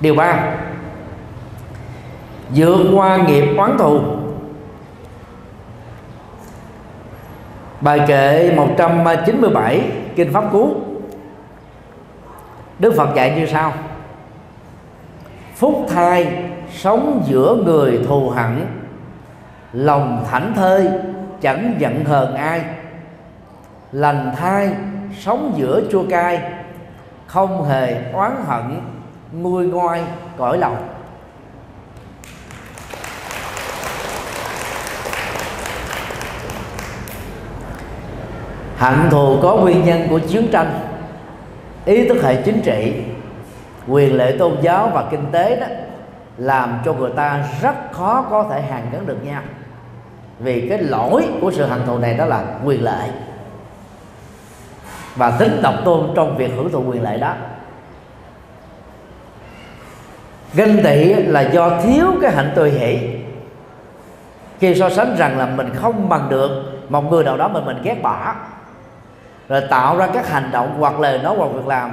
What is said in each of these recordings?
điều ba. Vượt qua nghiệp oán thù. Bài kệ 197 kinh pháp cú. Đức Phật dạy như sau. Phúc thai sống giữa người thù hận Lòng thảnh thơi chẳng giận hờn ai. Lành thai sống giữa chua cay, Không hề oán hận nguôi ngoai cõi lòng. Hận thù có nguyên nhân của chiến tranh, ý thức hệ chính trị, quyền lợi tôn giáo và kinh tế đó làm cho người ta rất khó có thể hàn gắn được nhau. Vì cái lỗi của sự hận thù này đó là quyền lợi và tính độc tôn trong việc hưởng thụ quyền lợi đó ganh tị là do thiếu cái hạnh từ hỷ. Khi so sánh rằng là mình không bằng được một người nào đó mà mình ghét bỏ, rồi tạo ra các hành động hoặc lời nói hoặc việc làm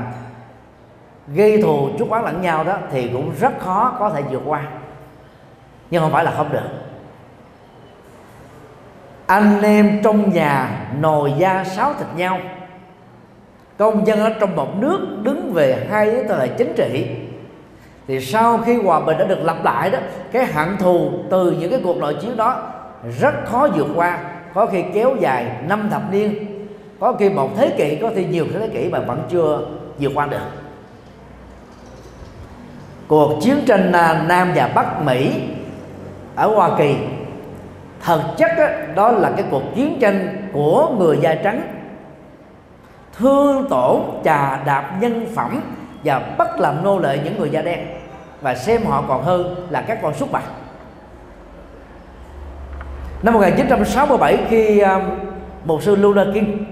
gây thù chút oán lẫn nhau đó, thì cũng rất khó có thể vượt qua. Nhưng không phải là không được. Anh em trong nhà nồi da sáo thịt nhau. Công dân ở trong một nước đứng về hai thế thời chính trị thì sau khi hòa bình đã được lập lại đó cái hận thù từ những cái cuộc nội chiến đó rất khó vượt qua. Có khi kéo dài năm thập niên có khi một thế kỷ có khi nhiều thế kỷ mà vẫn chưa vượt qua được. Cuộc chiến tranh à, Nam và Bắc Mỹ ở Hoa Kỳ thực chất đó, đó là cái cuộc chiến tranh của người da trắng thương tổn trà đạp nhân phẩm và bắt làm nô lệ những người da đen. Và xem họ còn hơn là các con súc vật năm 1967 khi um, một sư Luther King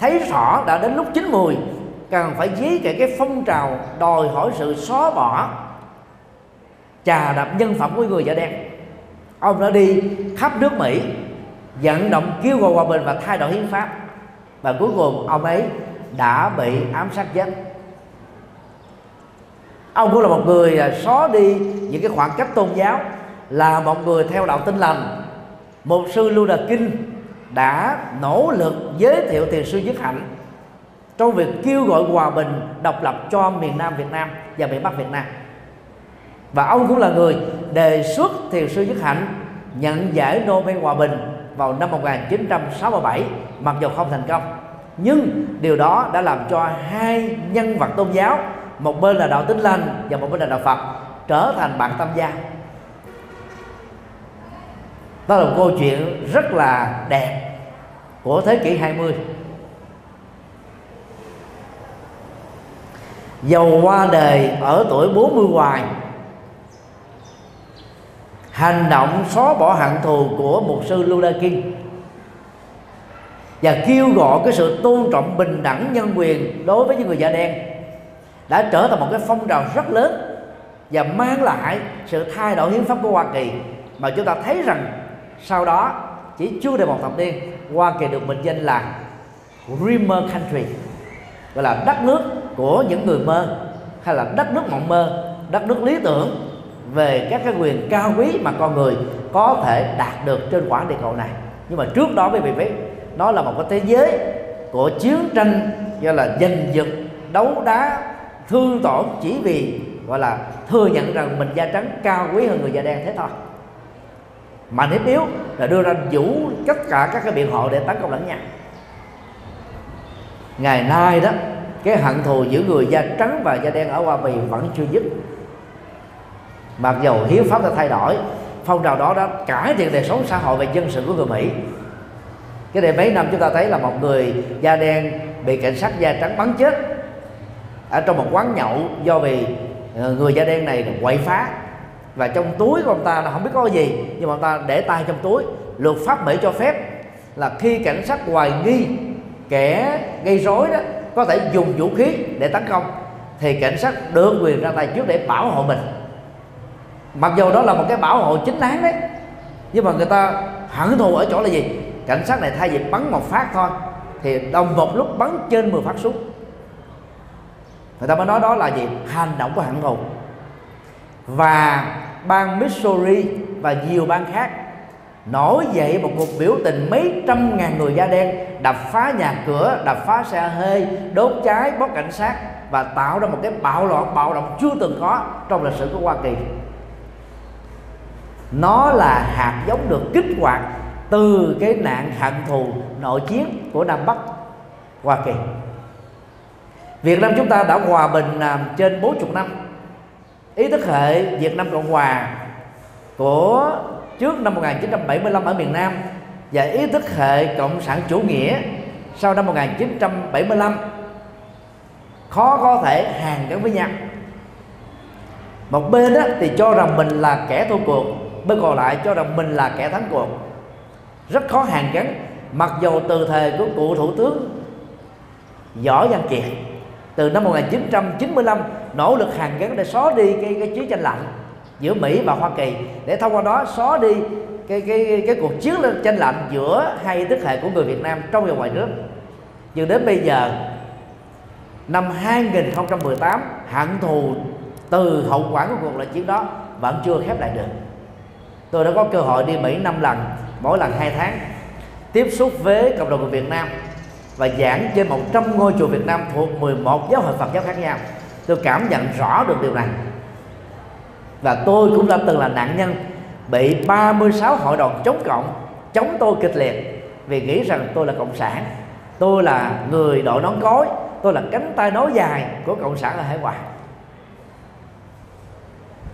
thấy rõ đã đến lúc chín mùi cần phải dí kể cái phong trào đòi hỏi sự xóa bỏ trà đập nhân phẩm của người da đen. Ông đã đi khắp nước mỹ vận động kêu gọi hòa bình và thay đổi hiến pháp. Và cuối cùng ông ấy đã bị ám sát chết ông cũng là một người à, xóa đi những cái khoảng cách tôn giáo, là một người theo đạo tinh lành. Một sư lưu đà kinh đã nỗ lực giới thiệu thiền sư Nhất Hạnh trong việc kêu gọi hòa bình độc lập cho miền Nam Việt Nam và miền Bắc Việt Nam. Và ông cũng là người đề xuất thiền sư Nhất Hạnh nhận giải Nobel Hòa Bình vào năm 1967 mặc dù không thành công. Nhưng điều đó đã làm cho hai nhân vật tôn giáo một bên là đạo Tinh Lành và một bên là đạo Phật, trở thành bạn tâm giao đó là một câu chuyện rất là đẹp của thế kỷ 20 Dầu qua đời ở tuổi 40 hoài, Hành động xóa bỏ hận thù của một sư Luther King Và kêu gọi cái sự tôn trọng bình đẳng nhân quyền đối với những người da đen. Đã trở thành một cái phong trào rất lớn Và mang lại sự thay đổi hiến pháp của Hoa Kỳ. Mà chúng ta thấy rằng sau đó, chỉ chưa đầy một thập niên, Hoa Kỳ được mệnh danh là Dreamer Country, gọi là đất nước của những người mơ, hay là đất nước mộng mơ, đất nước lý tưởng về các cái quyền cao quý mà con người có thể đạt được trên quả địa cầu này. Nhưng mà trước đó, quý vị biết, nó là một cái thế giới của chiến tranh gọi là giành giật, đấu đá thương tổn chỉ vì, gọi là, thừa nhận rằng mình da trắng cao quý hơn người da đen thế thôi. Mà nếu yếu là đưa ra vũ tất cả các cái biện hộ để tấn công lẫn nhau ngày nay đó, cái hận thù giữa người da trắng và da đen ở Hoa Kỳ vẫn chưa dứt. Mặc dầu hiến pháp đã thay đổi, phong trào đó đã cải thiện đời sống xã hội và dân sự của người Mỹ. Cái này mấy năm chúng ta thấy là một người da đen bị cảnh sát da trắng bắn chết ở trong một quán nhậu do vì ờ, người da đen này quậy phá. Và trong túi của ông ta là không biết có gì, nhưng mà ông ta để tay trong túi. Luật pháp mỹ cho phép là khi cảnh sát hoài nghi kẻ gây rối đó có thể dùng vũ khí để tấn công, thì cảnh sát đưa quyền ra tay trước để bảo hộ mình. Mặc dù đó là một cái bảo hộ chính đáng đấy, nhưng mà người ta hận thù ở chỗ là gì? Cảnh sát này thay vì bắn một phát thôi, thì đồng một lúc bắn trên 10 phát súng người ta mới nói đó là gì? Hành động của hạng thù và bang Missouri và nhiều bang khác nổi dậy một cuộc biểu tình mấy trăm ngàn người da đen đập phá nhà cửa đập phá xe hơi, đốt cháy bóc cảnh sát và tạo ra một cái bạo loạn, bạo động chưa từng có trong lịch sử của Hoa Kỳ. Nó là hạt giống được kích hoạt từ cái nạn hận thù nội chiến của Nam Bắc Hoa Kỳ. Việt Nam chúng ta đã hòa bình à, trên 40 năm. Ý thức hệ Việt Nam Cộng Hòa của trước năm 1975 ở miền Nam và ý thức hệ cộng sản chủ nghĩa sau năm 1975 khó có thể hàng gắn với nhau. Một bên đó thì cho rằng mình là kẻ thua cuộc, bên còn lại cho rằng mình là kẻ thắng cuộc. Rất khó hàn gắn, mặc dù từ thời của cụ thủ tướng võ văn kiệt từ năm 1995 nỗ lực hàn gắn để xóa đi cái, cái chiến tranh lạnh giữa Mỹ và Hoa Kỳ. Để thông qua đó xóa đi cái cái cái cuộc chiến tranh lạnh giữa hai thế hệ của người Việt Nam trong và ngoài nước. Nhưng đến bây giờ năm 2018 hận thù từ hậu quả của cuộc nội chiến đó vẫn chưa khép lại được. Tôi đã có cơ hội đi Mỹ 5 lần mỗi lần 2 tháng tiếp xúc với cộng đồng người Việt Nam và giảng trên 100 ngôi chùa Việt Nam thuộc 11 giáo hội Phật giáo khác nhau. Tôi cảm nhận rõ được điều này. Và tôi cũng đã từng là nạn nhân bị 36 hội đồng chống cộng, chống tôi kịch liệt vì nghĩ rằng tôi là cộng sản. Tôi là người đội nón cối, tôi là cánh tay nối dài của cộng sản ở hải ngoại.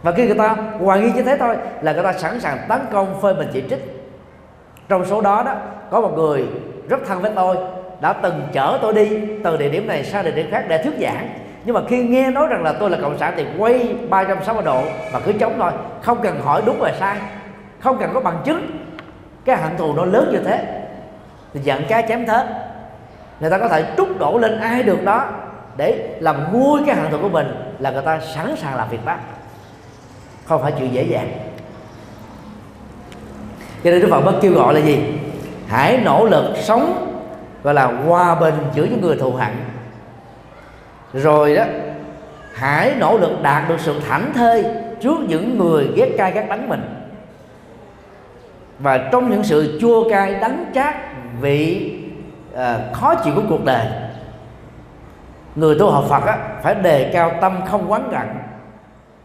Và khi người ta hoài nghi như thế thôi là người ta sẵn sàng tấn công phơi mình chỉ trích. Trong số đó đó, có một người rất thân với tôi đã từng chở tôi đi từ địa điểm này sang địa điểm khác để thuyết giảng. Nhưng mà khi nghe nói rằng là tôi là cộng sản thì quay 360 độ và cứ chống thôi. Không cần hỏi đúng và sai, không cần có bằng chứng. Cái hận thù nó lớn như thế, thì giận cá chém thớt. Người ta có thể trút đổ lên ai được đó để làm nguôi cái hận thù của mình là người ta sẵn sàng làm việc đó không phải chuyện dễ dàng. Cho nên Đức Phật mới kêu gọi là gì? Hãy nỗ lực sống gọi là hòa bình giữa những người thù hận. Rồi đó hãy nỗ lực đạt được sự thảnh thơi trước những người ghét cay ghét đắng mình. Và trong những sự chua cay đắng chát vị uh, khó chịu của cuộc đời người tu học Phật á, phải đề cao tâm không quán giận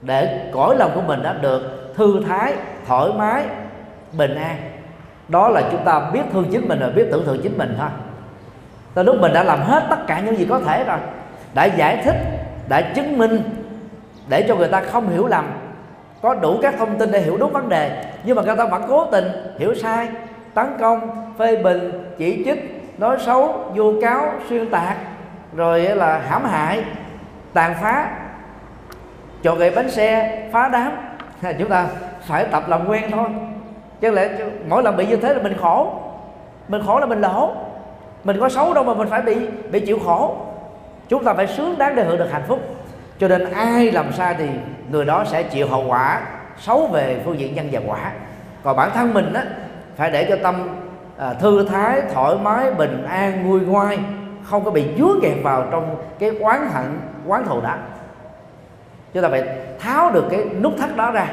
để cõi lòng của mình đã được thư thái thoải mái bình an. Đó là chúng ta biết thương chính mình và biết tưởng thưởng chính mình thôi tới lúc mình đã làm hết tất cả những gì có thể rồi, đã giải thích, đã chứng minh, để cho người ta không hiểu lầm, có đủ các thông tin để hiểu đúng vấn đề. Nhưng mà người ta vẫn cố tình hiểu sai, tấn công, phê bình, chỉ trích, nói xấu, vu cáo, xuyên tạc, rồi là hãm hại, tàn phá. Cho gậy bánh xe phá đám chúng ta phải tập làm quen thôi. Chứ lẽ mỗi lần bị như thế là mình khổ. Mình khổ là mình lỗ mình có xấu đâu mà mình phải bị bị chịu khổ. Chúng ta phải sướng đáng để hưởng được hạnh phúc. Cho nên ai làm sai thì người đó sẽ chịu hậu quả xấu về phương diện nhân và quả. Còn bản thân mình á phải để cho tâm à, thư thái thoải mái bình an nguôi ngoai không có bị dướng kẹt vào trong cái quán hận quán thù đó. Chúng ta phải tháo được cái nút thắt đó ra.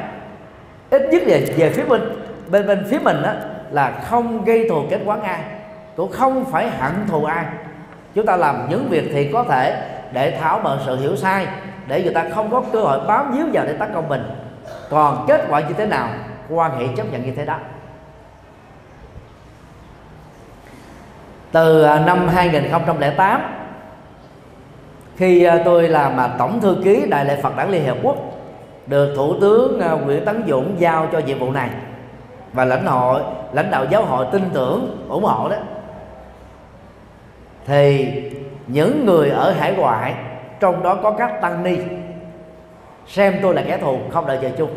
Ít nhất là về phía mình bên bên phía mình đó là không gây thù kết quán ai cũng không phải hận thù ai. Chúng ta làm những việc thì có thể để tháo mở sự hiểu sai, để người ta không có cơ hội bám víu vào để tấn công mình. Còn kết quả như thế nào, quan hệ chấp nhận như thế đó. Từ à, năm 2008 khi à, tôi làm mà tổng thư ký đại lễ Phật đảng Liên Hiệp Quốc, được thủ tướng à, Nguyễn Tấn Dũng giao cho nhiệm vụ này. Và lãnh hội, lãnh đạo giáo hội tin tưởng, ủng hộ đó thì những người ở hải ngoại, trong đó có các tăng ni, xem tôi là kẻ thù, không đợi chờ chung.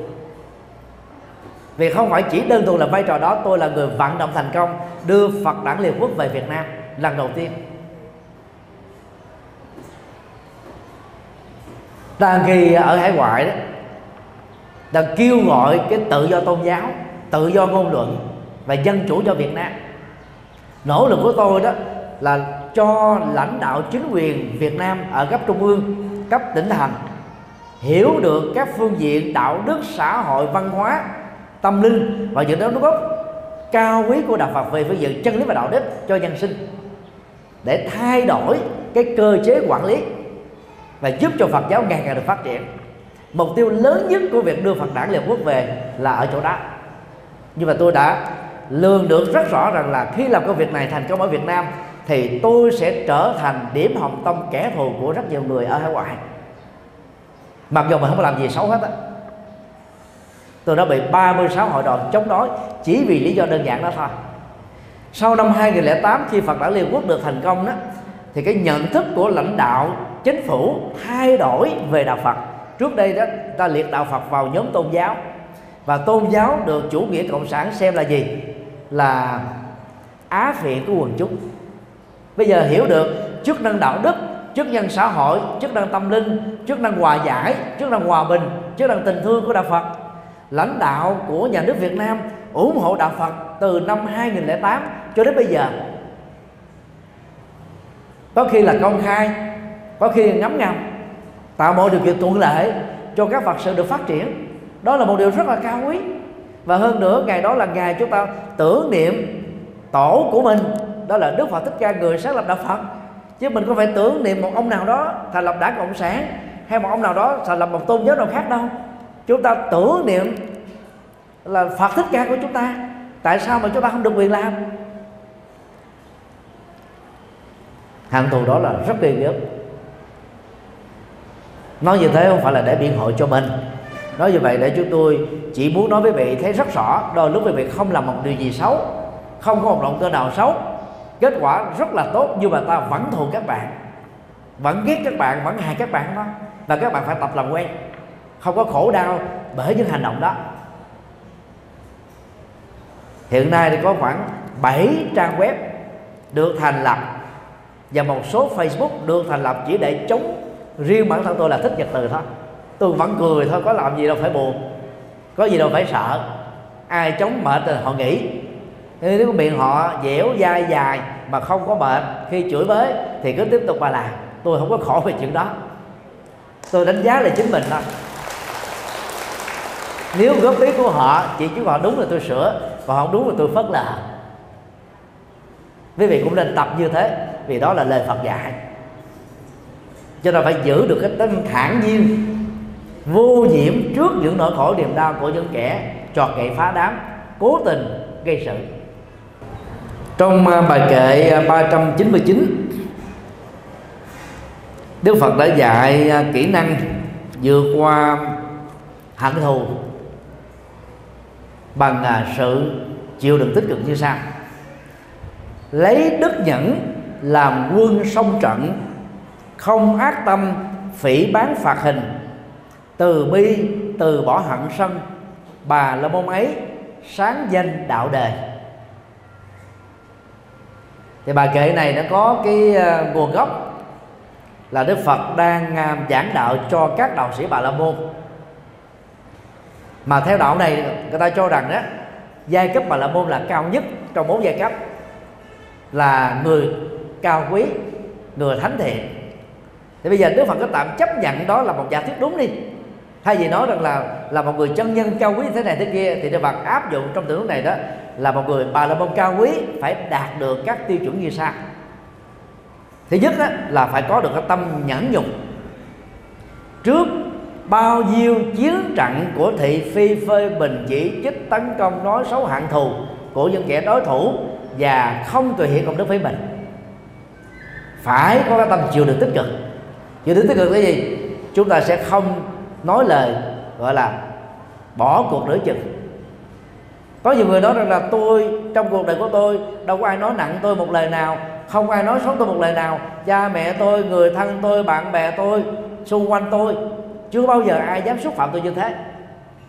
Vì không phải chỉ đơn thuần là vai trò đó, tôi là người vận động thành công, đưa Phật đảng Liên Quốc về Việt Nam lần đầu tiên. Đang khi ở hải ngoại đó, đang kêu gọi cái tự do tôn giáo, tự do ngôn luận và dân chủ cho Việt Nam. Nỗ lực của tôi đó là cho lãnh đạo chính quyền Việt Nam ở cấp trung ương, cấp tỉnh thành, hiểu được các phương diện đạo đức, xã hội, văn hóa, tâm linh và những đóng góp cao quý của đạo Phật về phương diện chân lý và đạo đức cho nhân sinh để thay đổi cái cơ chế quản lý và giúp cho Phật giáo ngày càng được phát triển. Mục tiêu lớn nhất của việc đưa Phật đản Liên Quốc về là ở chỗ đó. Nhưng mà tôi đã lường được rất rõ rằng là khi làm công việc này thành công ở Việt Nam thì tôi sẽ trở thành điểm hồng tâm kẻ thù của rất nhiều người ở hải ngoại. Mặc dù mình không làm gì xấu hết á. Tôi đã bị 36 hội đoàn chống đối chỉ vì lý do đơn giản đó thôi. Sau năm 2008 khi Phật đản Liên Quốc được thành công đó, thì cái nhận thức của lãnh đạo, chính phủ thay đổi về đạo Phật. Trước đây đó, ta liệt đạo Phật vào nhóm tôn giáo. Và tôn giáo được chủ nghĩa cộng sản xem là gì? Là á phiện của quần chúng bây giờ hiểu được chức năng đạo đức, chức năng xã hội, chức năng tâm linh, chức năng hòa giải, chức năng hòa bình, chức năng tình thương của đạo Phật. Lãnh đạo của nhà nước Việt Nam ủng hộ đạo Phật từ năm 2008 cho đến bây giờ. Có khi là công khai, có khi là ngấm ngầm. Tạo mọi điều kiện thuận lợi cho các Phật sự được phát triển. Đó là một điều rất là cao quý. Và hơn nữa, ngày đó là ngày chúng ta tưởng niệm tổ của mình đó là Đức Phật Thích Ca người sáng lập đạo Phật. Chứ mình không phải tưởng niệm một ông nào đó thành lập đảng cộng sản, hay một ông nào đó thành lập một tôn giáo nào khác đâu. Chúng ta tưởng niệm là Phật Thích Ca của chúng ta. Tại sao mà chúng ta không được quyền làm? Hạng thù đó là rất ghê gớm nói như thế không phải là để biện hộ cho mình. Nói như vậy để chúng tôi chỉ muốn nói với vị thấy rất rõ, đôi lúc quý vị không làm một điều gì xấu, không có một động cơ nào xấu kết quả rất là tốt, nhưng mà ta vẫn thù các bạn. Vẫn ghét các bạn, vẫn hại các bạn đó. Và các bạn phải tập làm quen. Không có khổ đau bởi những hành động đó. Hiện nay thì có khoảng 7 trang web được thành lập và một số Facebook được thành lập chỉ để chống riêng bản thân tôi là thích nhật từ thôi. Tôi vẫn cười thôi, có làm gì đâu phải buồn, có gì đâu phải sợ. Ai chống mệt thì họ nghỉ nếu miệng họ dẻo dai dài mà không có mệt khi chửi bới thì cứ tiếp tục mà làm. Tôi không có khổ về chuyện đó. Tôi đánh giá là chính mình thôi. Nếu góp ý của họ, chỉ chứ họ đúng là tôi sửa còn không đúng là tôi phớt lờ. Quý vị cũng nên tập như thế, vì đó là lời Phật dạy. Cho nên phải giữ được cái tinh thản nhiên, vô nhiễm trước những nỗi khổ niềm đau của những kẻ trọt gậy phá đám, cố tình gây sự trong à, bài kệ à, 399 Đức Phật đã dạy à, kỹ năng vượt qua hận thù bằng sự chịu đựng tích cực như sau. Lấy đức nhẫn làm quân sông trận, không ác tâm phỉ bán phạt hình, từ bi từ bỏ hận sân. Bà la môn ấy sáng danh đạo đề thì bài kệ này nó có cái ờ, nguồn gốc là Đức Phật đang ờ, giảng đạo cho các đạo sĩ Bà La Môn. Mà theo đạo này, người ta cho rằng đó giai cấp Bà La Môn là cao nhất trong bốn giai cấp. Là người cao quý, người thánh thiện. Thì bây giờ Đức Phật có tạm chấp nhận đó là một giả thuyết đúng đi thay vì nói rằng là là một người chân nhân cao quý thế này thế kia thì Đức Phật áp dụng trong tình huống này đó là một người bà la môn cao quý phải đạt được các tiêu chuẩn như sau. Thứ nhất đó, là phải có được cái tâm nhẫn nhục. Trước bao nhiêu chiến trận của thị phi phê bình chỉ trích tấn công nói xấu hạng thù của những kẻ đối thủ và không tùy hiện công đức với mình phải có cái tâm chịu được tích cực. Chịu được tích cực là gì? Chúng ta sẽ không nói lời, gọi là bỏ cuộc nửa chừng. Có nhiều người nói rằng là tôi, trong cuộc đời của tôi, đâu có ai nói nặng tôi một lời nào, không ai nói xấu tôi một lời nào. Cha mẹ tôi, người thân tôi, bạn bè tôi, xung quanh tôi, chưa bao giờ ai dám xúc phạm tôi như thế.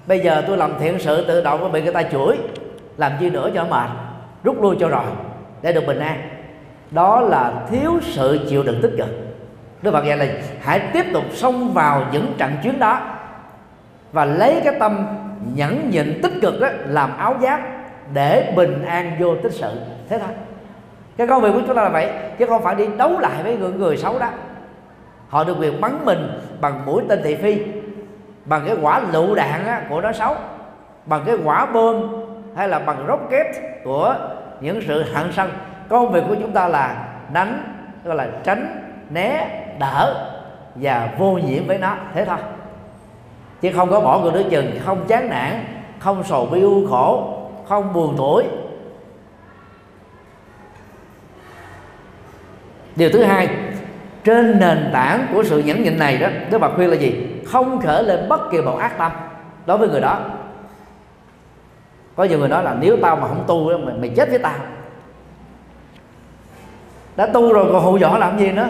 Bây giờ tôi làm thiện sự tự động có bị người ta chửi, làm chi nữa cho mệt, rút lui cho rồi, để được bình an. Đó là thiếu sự chịu đựng tích cực. Đức Phật dạy là hãy tiếp tục xông vào những trận chiến đó và lấy cái tâm nhẫn nhịn tích cực đó làm áo giáp để bình an vô tích sự. Thế thôi. Cái công việc của chúng ta là vậy chứ không phải đi đấu lại với người, người xấu đó. Họ được quyền bắn mình bằng mũi tên thị phi bằng cái quả lựu đạn á, của nó xấu bằng cái quả bom hay là bằng rocket của những sự hạng sân công việc của chúng ta là đánh gọi là tránh né đỡ và vô nhiễm với nó. Thế thôi. Chứ không có bỏ người đối chừng không chán nản không sầu bi u khổ không buồn tuổi điều thứ hai trên nền tảng của sự nhẫn nhịn này đó Đức bà khuyên là gì? Không khởi lên bất kỳ một ác tâm đối với người đó. Có nhiều người nói là nếu tao mà không tu mày, mày chết với tao. Đã tu rồi còn hù dọa làm gì nữa?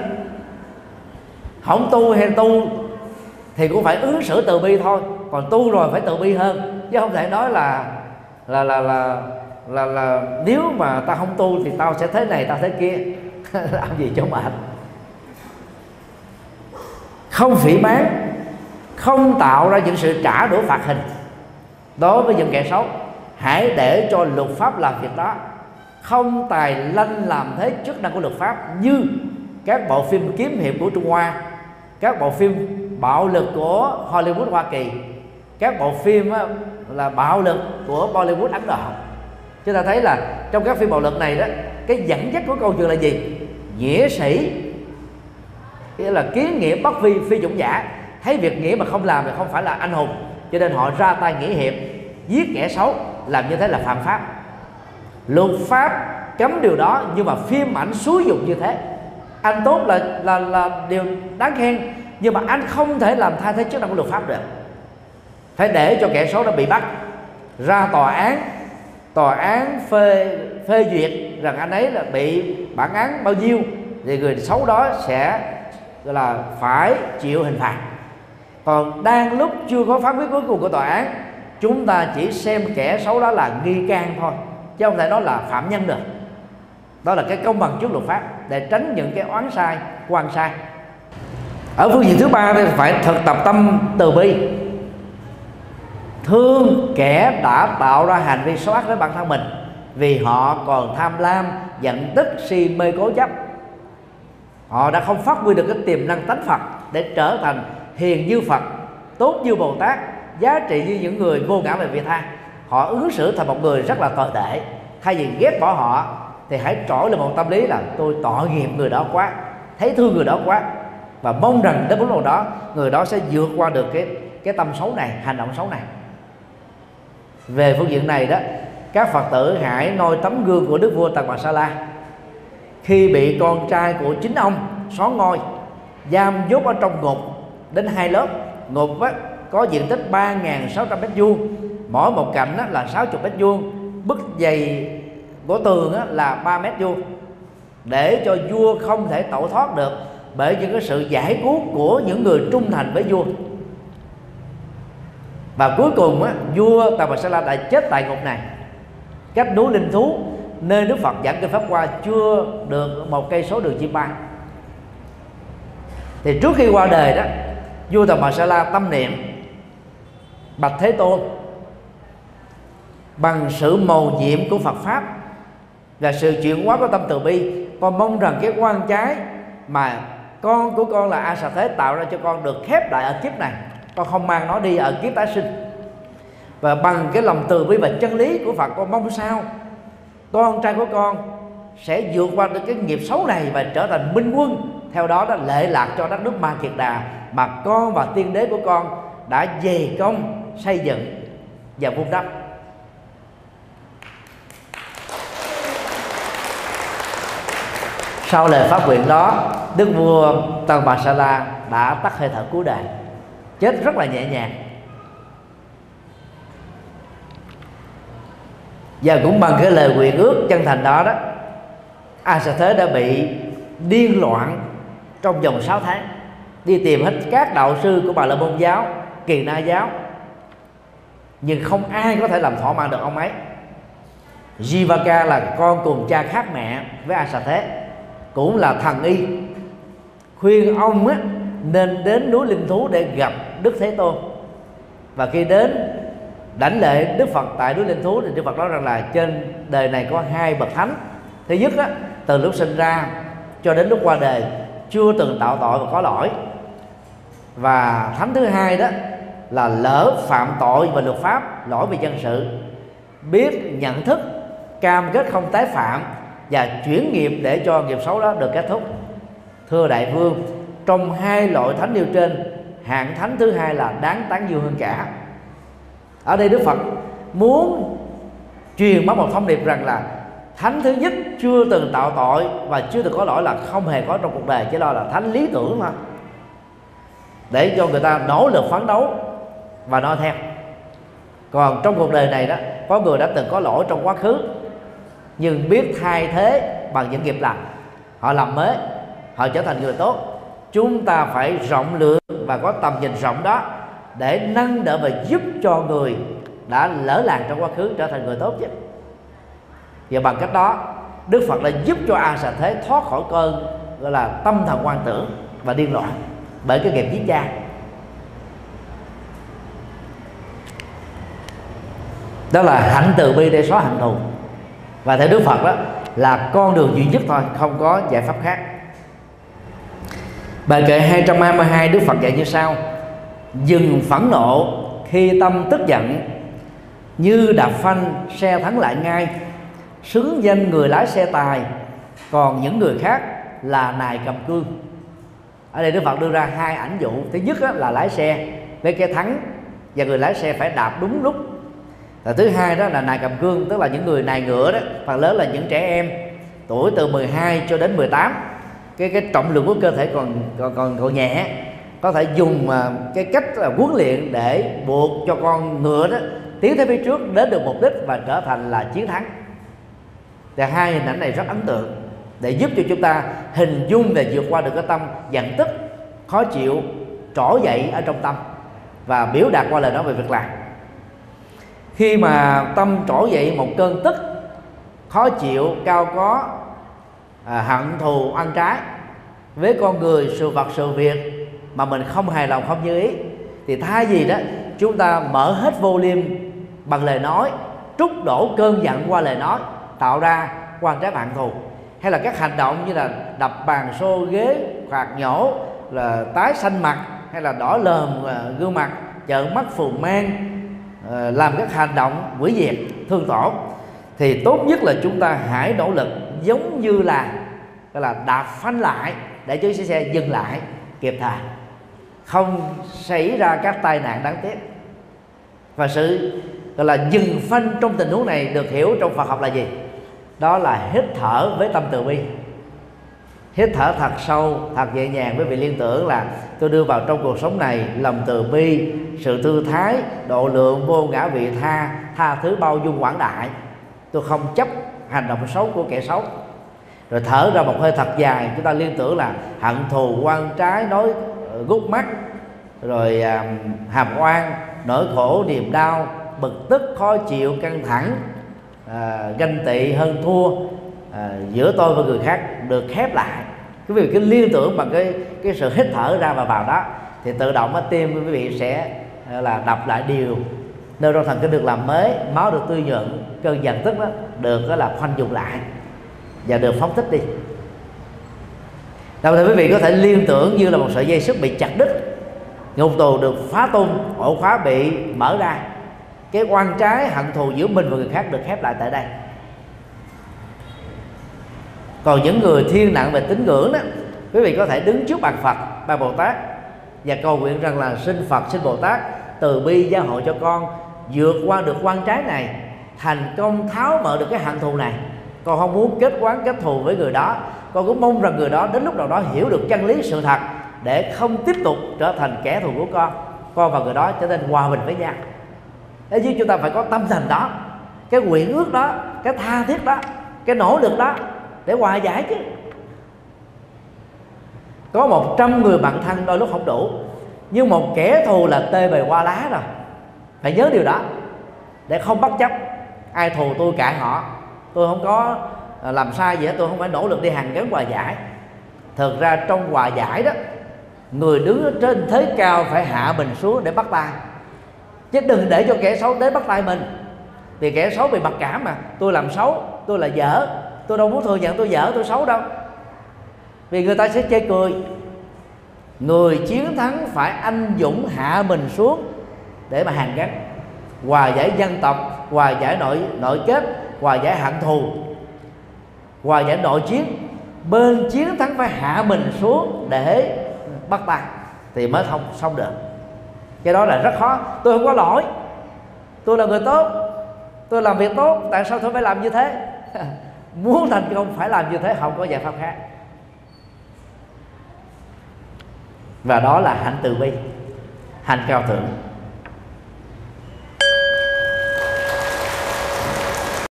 Không tu hay tu thì cũng phải ứng xử từ bi thôi. Còn tu rồi phải từ bi hơn. Chứ không thể nói là là là là là, là nếu mà ta không tu thì tao sẽ thế này tao thế kia. Làm gì cho mệt? Không phỉ bán không tạo ra những sự trả đũa phạt hình đối với những kẻ xấu. Hãy để cho luật pháp làm việc đó. Không tài lanh làm thế chức năng của luật pháp như các bộ phim kiếm hiệp của Trung Hoa các bộ phim bạo lực của Hollywood Hoa Kỳ các bộ phim á, là bạo lực của Bollywood Ấn Độ. Chúng ta thấy là trong các phim bạo lực này đó cái dẫn dắt của câu chuyện là gì? Nghĩa sĩ nghĩa là kiến nghĩa bất vi phi dũng giả. Thấy việc nghĩa mà không làm thì không phải là anh hùng cho nên họ ra tay nghĩa hiệp giết kẻ xấu làm như thế là phạm pháp. Luật pháp cấm điều đó nhưng mà phim ảnh xúi dục như thế anh tốt là là là điều đáng khen, nhưng mà anh không thể làm thay thế chức năng của luật pháp được. Phải để cho kẻ xấu nó bị bắt, ra tòa án tòa án phê phê duyệt rằng anh ấy là bị bản án bao nhiêu, thì người xấu đó sẽ, gọi là, phải chịu hình phạt. Còn đang lúc chưa có phán quyết cuối cùng của tòa án, chúng ta chỉ xem kẻ xấu đó là nghi can thôi, chứ không thể nói là phạm nhân được. Đó là cái công bằng trước luật pháp để tránh những cái oán sai, quan sai. Ở phương diện thứ ba thì phải thực tập tâm từ bi. Thương kẻ đã tạo ra hành vi xấu ác với bản thân mình vì họ còn tham lam, giận tức, si mê cố chấp. Họ đã không phát huy được cái tiềm năng tánh phật để trở thành hiền như phật, tốt như bồ tát, giá trị như những người vô ngã về vị tha. Họ ứng xử thành một người rất là tồi tệ, thay vì ghét bỏ họ thì hãy trỗi lên một tâm lý là tôi tội nghiệp người đó quá thấy thương người đó quá và mong rằng đến lúc nào đó người đó sẽ vượt qua được cái cái tâm xấu này hành động xấu này. Về phương diện này đó các phật tử hãy noi tấm gương của đức vua tần bà sa la. Khi bị con trai của chính ông xóa ngôi giam dốt ở trong ngục đến hai lớp ngục á, có diện tích 3.600 mét vuông mỗi một cạnh á, là 60 mét vuông bức dày của tường là 3 mét vuông. Để cho vua không thể tẩu thoát được bởi những cái sự giải cứu của những người trung thành với vua. Và cuối cùng á, vua Tà Bà Sa La đã chết tại ngục này. Cách núi linh thú nơi Đức Phật giảng kinh pháp qua chưa được một cây số đường chim bay. Thì trước khi qua đời đó vua Tà Bà Sa La tâm niệm bạch Thế Tôn bằng sự màu nhiệm của Phật pháp là sự chuyển hóa của tâm từ bi. Con mong rằng cái quan trái mà con của con là a Sa thế tạo ra cho con được khép lại ở kiếp này. Con không mang nó đi ở kiếp tái sinh. Và bằng cái lòng từ bi và chân lý của Phật, con mong sao? Con trai của con sẽ vượt qua được cái nghiệp xấu này và trở thành minh quân. Theo đó đã lệ lạc cho đất nước Ma Kiệt Đà mà con và tiên đế của con đã dày công xây dựng và vun đắp. Sau lời phát nguyện đó, đức vua Tân Bà Sa La đã tắt hơi thở cuối đời chết rất là nhẹ nhàng. Và cũng bằng cái lời nguyện ước chân thành đó đó, a sa thế đã bị điên loạn trong vòng 6 tháng, đi tìm hết các đạo sư của bà la môn giáo, kỳ na giáo. Nhưng không ai có thể làm thỏa mãn được ông ấy. Jivaka là con cùng cha khác mẹ với A Sa Thế cũng là thần y. Khuyên ông á, nên đến núi linh thú để gặp Đức Thế Tôn. Và khi đến đảnh lễ Đức Phật tại núi linh thú thì Đức Phật nói rằng là trên đời này có hai bậc thánh. Thứ nhất á, từ lúc sinh ra cho đến lúc qua đời chưa từng tạo tội và có lỗi. Và thánh thứ hai đó là lỡ phạm tội và luật pháp lỗi về dân sự biết nhận thức cam kết không tái phạm và chuyển nghiệp để cho nghiệp xấu đó được kết thúc. Thưa đại vương, trong hai loại thánh nêu trên, hạng thánh thứ hai là đáng tán dương hơn cả. Ở đây đức phật muốn truyền bá một thông điệp rằng là thánh thứ nhất chưa từng tạo tội và chưa từng có lỗi là không hề có trong cuộc đời, chỉ lo là thánh lý tưởng mà để cho người ta nỗ lực phấn đấu và noi theo. Còn trong cuộc đời này đó, có người đã từng có lỗi trong quá khứ nhưng biết thay thế bằng những nghiệp lành. Họ làm mới, họ trở thành người tốt. Chúng ta phải rộng lượng và có tầm nhìn rộng đó để nâng đỡ và giúp cho người đã lỡ làng trong quá khứ trở thành người tốt chứ. Và bằng cách đó, đức phật đã giúp cho a xà thế thoát khỏi cơn, gọi là, tâm thần quan tưởng và điên loạn bởi cái nghiệp giết cha. Đó là hạnh từ bi để xóa hạnh thù và theo đức phật đó, là con đường duy nhất thôi, không có giải pháp khác. Bài kệ 222 đức phật dạy như sau. Dừng phẫn nộ khi tâm tức giận, như đạp phanh xe thắng lại ngay. Xứng danh người lái xe tài, còn những người khác là nài cầm cương. Ở đây đức phật đưa ra hai ảnh dụ. Thứ nhất là lái xe với cái thắng, và người lái xe phải đạp đúng lúc và thứ hai đó là nài cầm cương tức là những người nài ngựa đó phần lớn là những trẻ em tuổi từ 12 cho đến 18 cái cái trọng lượng của cơ thể còn còn còn, còn nhẹ. Có thể dùng mà cái cách là huấn luyện để buộc cho con ngựa đó tiến tới phía trước đến được mục đích và trở thành là chiến thắng. Thì hai hình ảnh này rất ấn tượng để giúp cho chúng ta hình dung và vượt qua được cái tâm giận tức khó chịu trỗi dậy ở trong tâm và biểu đạt qua lời nói về việc làm khi mà tâm trỗi dậy một cơn tức khó chịu cao có à, hận thù ăn trái với con người sự vật sự việc mà mình không hài lòng không như ý thì thay gì đó chúng ta mở hết vô liêm bằng lời nói trút đổ cơn giận qua lời nói tạo ra quan trái bạn thù. Hay là các hành động như là đập bàn xô ghế hoặc nhổ là tái xanh mặt hay là đỏ lờm à, gương mặt trợn mắt phù mang Ờ, làm các hành động quỷ diệt, thương tổn, thì tốt nhất là chúng ta hãy nỗ lực giống như là gọi là đạp phanh lại để cho chiếc xe dừng lại kịp thời. Không xảy ra các tai nạn đáng tiếc. Và sự, gọi là dừng phanh trong tình huống này được hiểu trong Phật học là gì? Đó là hít thở với tâm từ bi hít thở thật sâu thật nhẹ nhàng với vị liên tưởng là tôi đưa vào trong cuộc sống này lòng từ bi sự thư thái độ lượng vô ngã vị tha tha thứ bao dung quảng đại. Tôi không chấp hành động xấu của kẻ xấu. Rồi thở ra một hơi thật dài chúng ta liên tưởng là hận thù quan trái nói ờ, gút mắt rồi à, hàm oan nỗi khổ niềm đau bực tức khó chịu căng thẳng à, ganh tị hơn thua à, giữa tôi và người khác được khép lại. Cái việc cái liên tưởng bằng cái cái sự hít thở ra và vào đó thì tự động tim của quý vị sẽ à, là đập lại điều trong thần kinh được làm mới máu được tươi nhuận cơn giận tức đó được đó là khoanh dùng lại và được phóng thích đi. Đồng thời quý vị có thể liên tưởng như là một sợi dây sức bị chặt đứt ngục tù được phá tung ổ khóa bị mở ra. Cái quan trái hận thù giữa mình và người khác được khép lại tại đây còn những người thiên nặng về tín ngưỡng đó, quý vị có thể đứng trước bàn phật, bàn bồ tát, và cầu nguyện rằng là xin phật, xin bồ tát từ bi gia hộ cho con, vượt qua được quan trái này, thành công tháo mở được cái hạnh thù này. Con không muốn kết quán, kết thù với người đó. Con cũng mong rằng người đó đến lúc nào đó hiểu được chân lý sự thật để không tiếp tục trở thành kẻ thù của con. Con và người đó trở nên hòa bình với nhau. Thế chứ chúng ta phải có tâm thành đó, cái nguyện ước đó, cái tha thiết đó, cái nỗ lực đó để hòa giải chứ. Có một trăm người bạn thân đôi lúc không đủ, nhưng một kẻ thù là tê bề qua lá rồi. Phải nhớ điều đó, để không bất chấp. Ai thù tôi cãi họ, tôi không có ờ, làm sai gì hết, tôi không phải nỗ lực đi hàng gắn hòa giải. Thực ra trong hòa giải đó, người đứng ở trên thế cao phải hạ mình xuống để bắt tay. Chứ đừng để cho kẻ xấu đến bắt tay mình thì kẻ xấu bị mặc cảm mà. Tôi làm xấu, tôi là dở tôi đâu muốn thừa nhận tôi dở, tôi xấu đâu. Vì người ta sẽ chê cười. Người chiến thắng phải anh dũng hạ mình xuống để mà hàn gắn, hòa giải dân tộc, hòa giải nội nội kết, hòa giải hận thù, hòa giải nội chiến. Bên chiến thắng phải hạ mình xuống để bắt tay thì mới thông, xong được. Cái đó là rất khó. Tôi không có lỗi. Tôi là người tốt. Tôi làm việc tốt. Tại sao tôi phải làm như thế? Muốn thành công phải làm như thế, không có giải pháp khác. Và đó là hạnh từ bi, hành cao thượng.